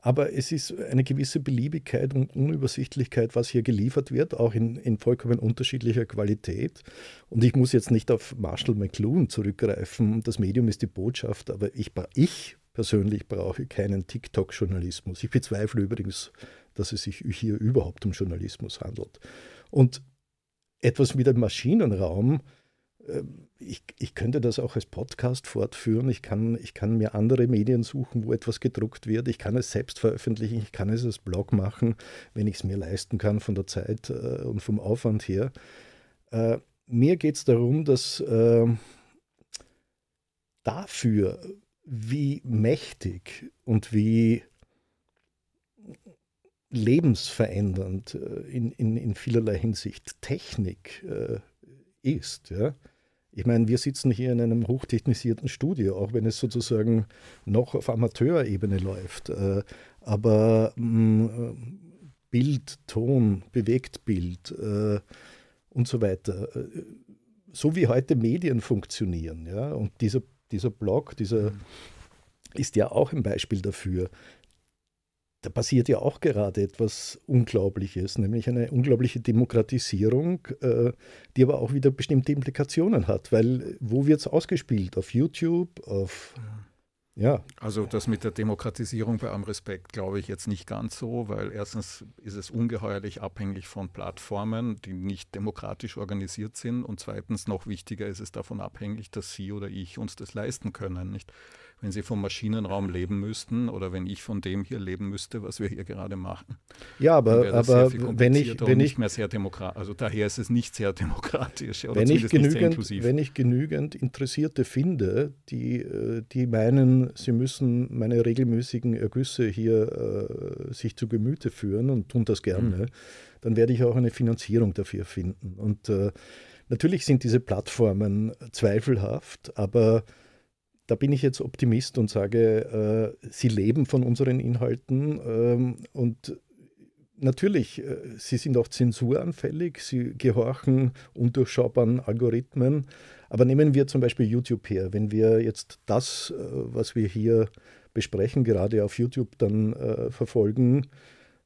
Aber es ist eine gewisse Beliebigkeit und Unübersichtlichkeit, was hier geliefert wird, auch in, in vollkommen unterschiedlicher Qualität. Und ich muss jetzt nicht auf Marshall McLuhan zurückgreifen. Das Medium ist die Botschaft, aber ich, ich persönlich brauche keinen TikTok-Journalismus. Ich bezweifle übrigens, dass es sich hier überhaupt um Journalismus handelt. Und etwas mit dem Maschinenraum, äh, ich, ich, könnte das auch als Podcast fortführen. Ich kann, ich kann mir andere Medien suchen, wo etwas gedruckt wird. Ich kann es selbst veröffentlichen. Ich kann es als Blog machen, wenn ich es mir leisten kann von der Zeit äh, und vom Aufwand her. Äh, mir geht es darum, dass dafür wie mächtig und wie lebensverändernd äh, in, in, in vielerlei Hinsicht Technik äh, ist. Ja? Ich meine, wir sitzen hier in einem hochtechnisierten Studio, auch wenn es sozusagen noch auf Amateurebene läuft. Äh, aber mh, mm, Bild, Ton, Bewegtbild äh, und so weiter. Äh, so wie heute Medien funktionieren. Ja? Und dieser dieser Blog, dieser mhm. ist ja auch ein Beispiel dafür. Da passiert ja auch gerade etwas Unglaubliches, nämlich eine unglaubliche Demokratisierung, äh, die aber auch wieder bestimmte Implikationen hat. Weil wo wird es ausgespielt? Auf YouTube, auf ja. Also das mit der Demokratisierung bei allem Respekt glaube ich jetzt nicht ganz so, weil erstens ist es ungeheuerlich abhängig von Plattformen, die nicht demokratisch organisiert sind und zweitens noch wichtiger ist es davon abhängig, dass Sie oder ich uns das leisten können. Nicht? Wenn Sie vom Maschinenraum leben müssten oder wenn ich von dem hier leben müsste, was wir hier gerade machen. Ja, aber, aber wenn ich, wenn ich mehr sehr demokratisch, also daher ist es nicht sehr demokratisch oder wenn ich genügend, Wenn ich genügend Interessierte finde, die, äh, die meinen, sie müssen meine regelmäßigen Ergüsse hier äh, sich zu Gemüte führen und tun das gerne, mhm. dann werde ich auch eine Finanzierung dafür finden. Und äh, natürlich sind diese Plattformen zweifelhaft, aber da bin ich jetzt Optimist und sage, äh, sie leben von unseren Inhalten ähm, und natürlich, äh, sie sind auch zensuranfällig, sie gehorchen undurchschaubaren Algorithmen. Aber nehmen wir zum Beispiel YouTube her. Wenn wir jetzt das, äh, was wir hier besprechen, gerade auf YouTube dann äh, verfolgen,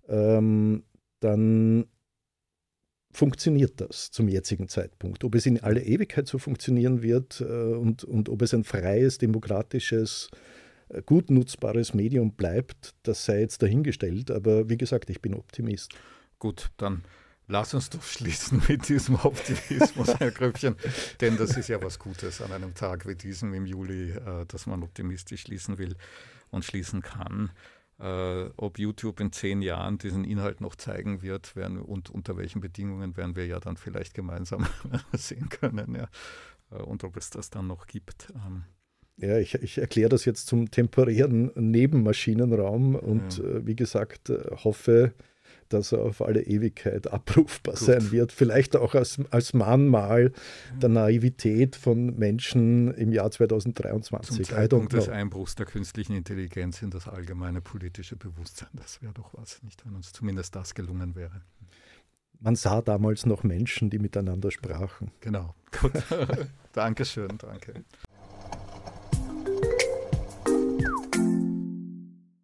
ähm, dann funktioniert das zum jetzigen Zeitpunkt. Ob es in alle Ewigkeit so funktionieren wird äh, und, und ob es ein freies, demokratisches, äh, gut nutzbares Medium bleibt, das sei jetzt dahingestellt. Aber wie gesagt, ich bin Optimist. Gut, dann lass uns doch schließen [laughs] mit diesem Optimismus, Herr Gröbchen. Denn das ist ja was Gutes an einem Tag wie diesem im Juli, äh, dass man optimistisch schließen will und schließen kann. Äh, ob YouTube in zehn Jahren diesen Inhalt noch zeigen wird werden und unter welchen Bedingungen werden wir ja dann vielleicht gemeinsam [laughs] sehen können. Ja. Äh, und ob es das dann noch gibt. Ähm. Ja, ich, ich erkläre das jetzt zum temporären Nebenmaschinenraum und ja. äh, wie gesagt, äh, hoffe, dass er auf alle Ewigkeit abrufbar Gut. sein wird. Vielleicht auch als, als Mahnmal der Naivität von Menschen im Jahr 2023. Zum Zeitpunkt des Einbruchs der künstlichen Intelligenz in das allgemeine politische Bewusstsein. Das wäre doch was, nicht, wenn uns zumindest das gelungen wäre. Man sah damals noch Menschen, die miteinander sprachen. Genau. Gut. [laughs] Dankeschön, danke.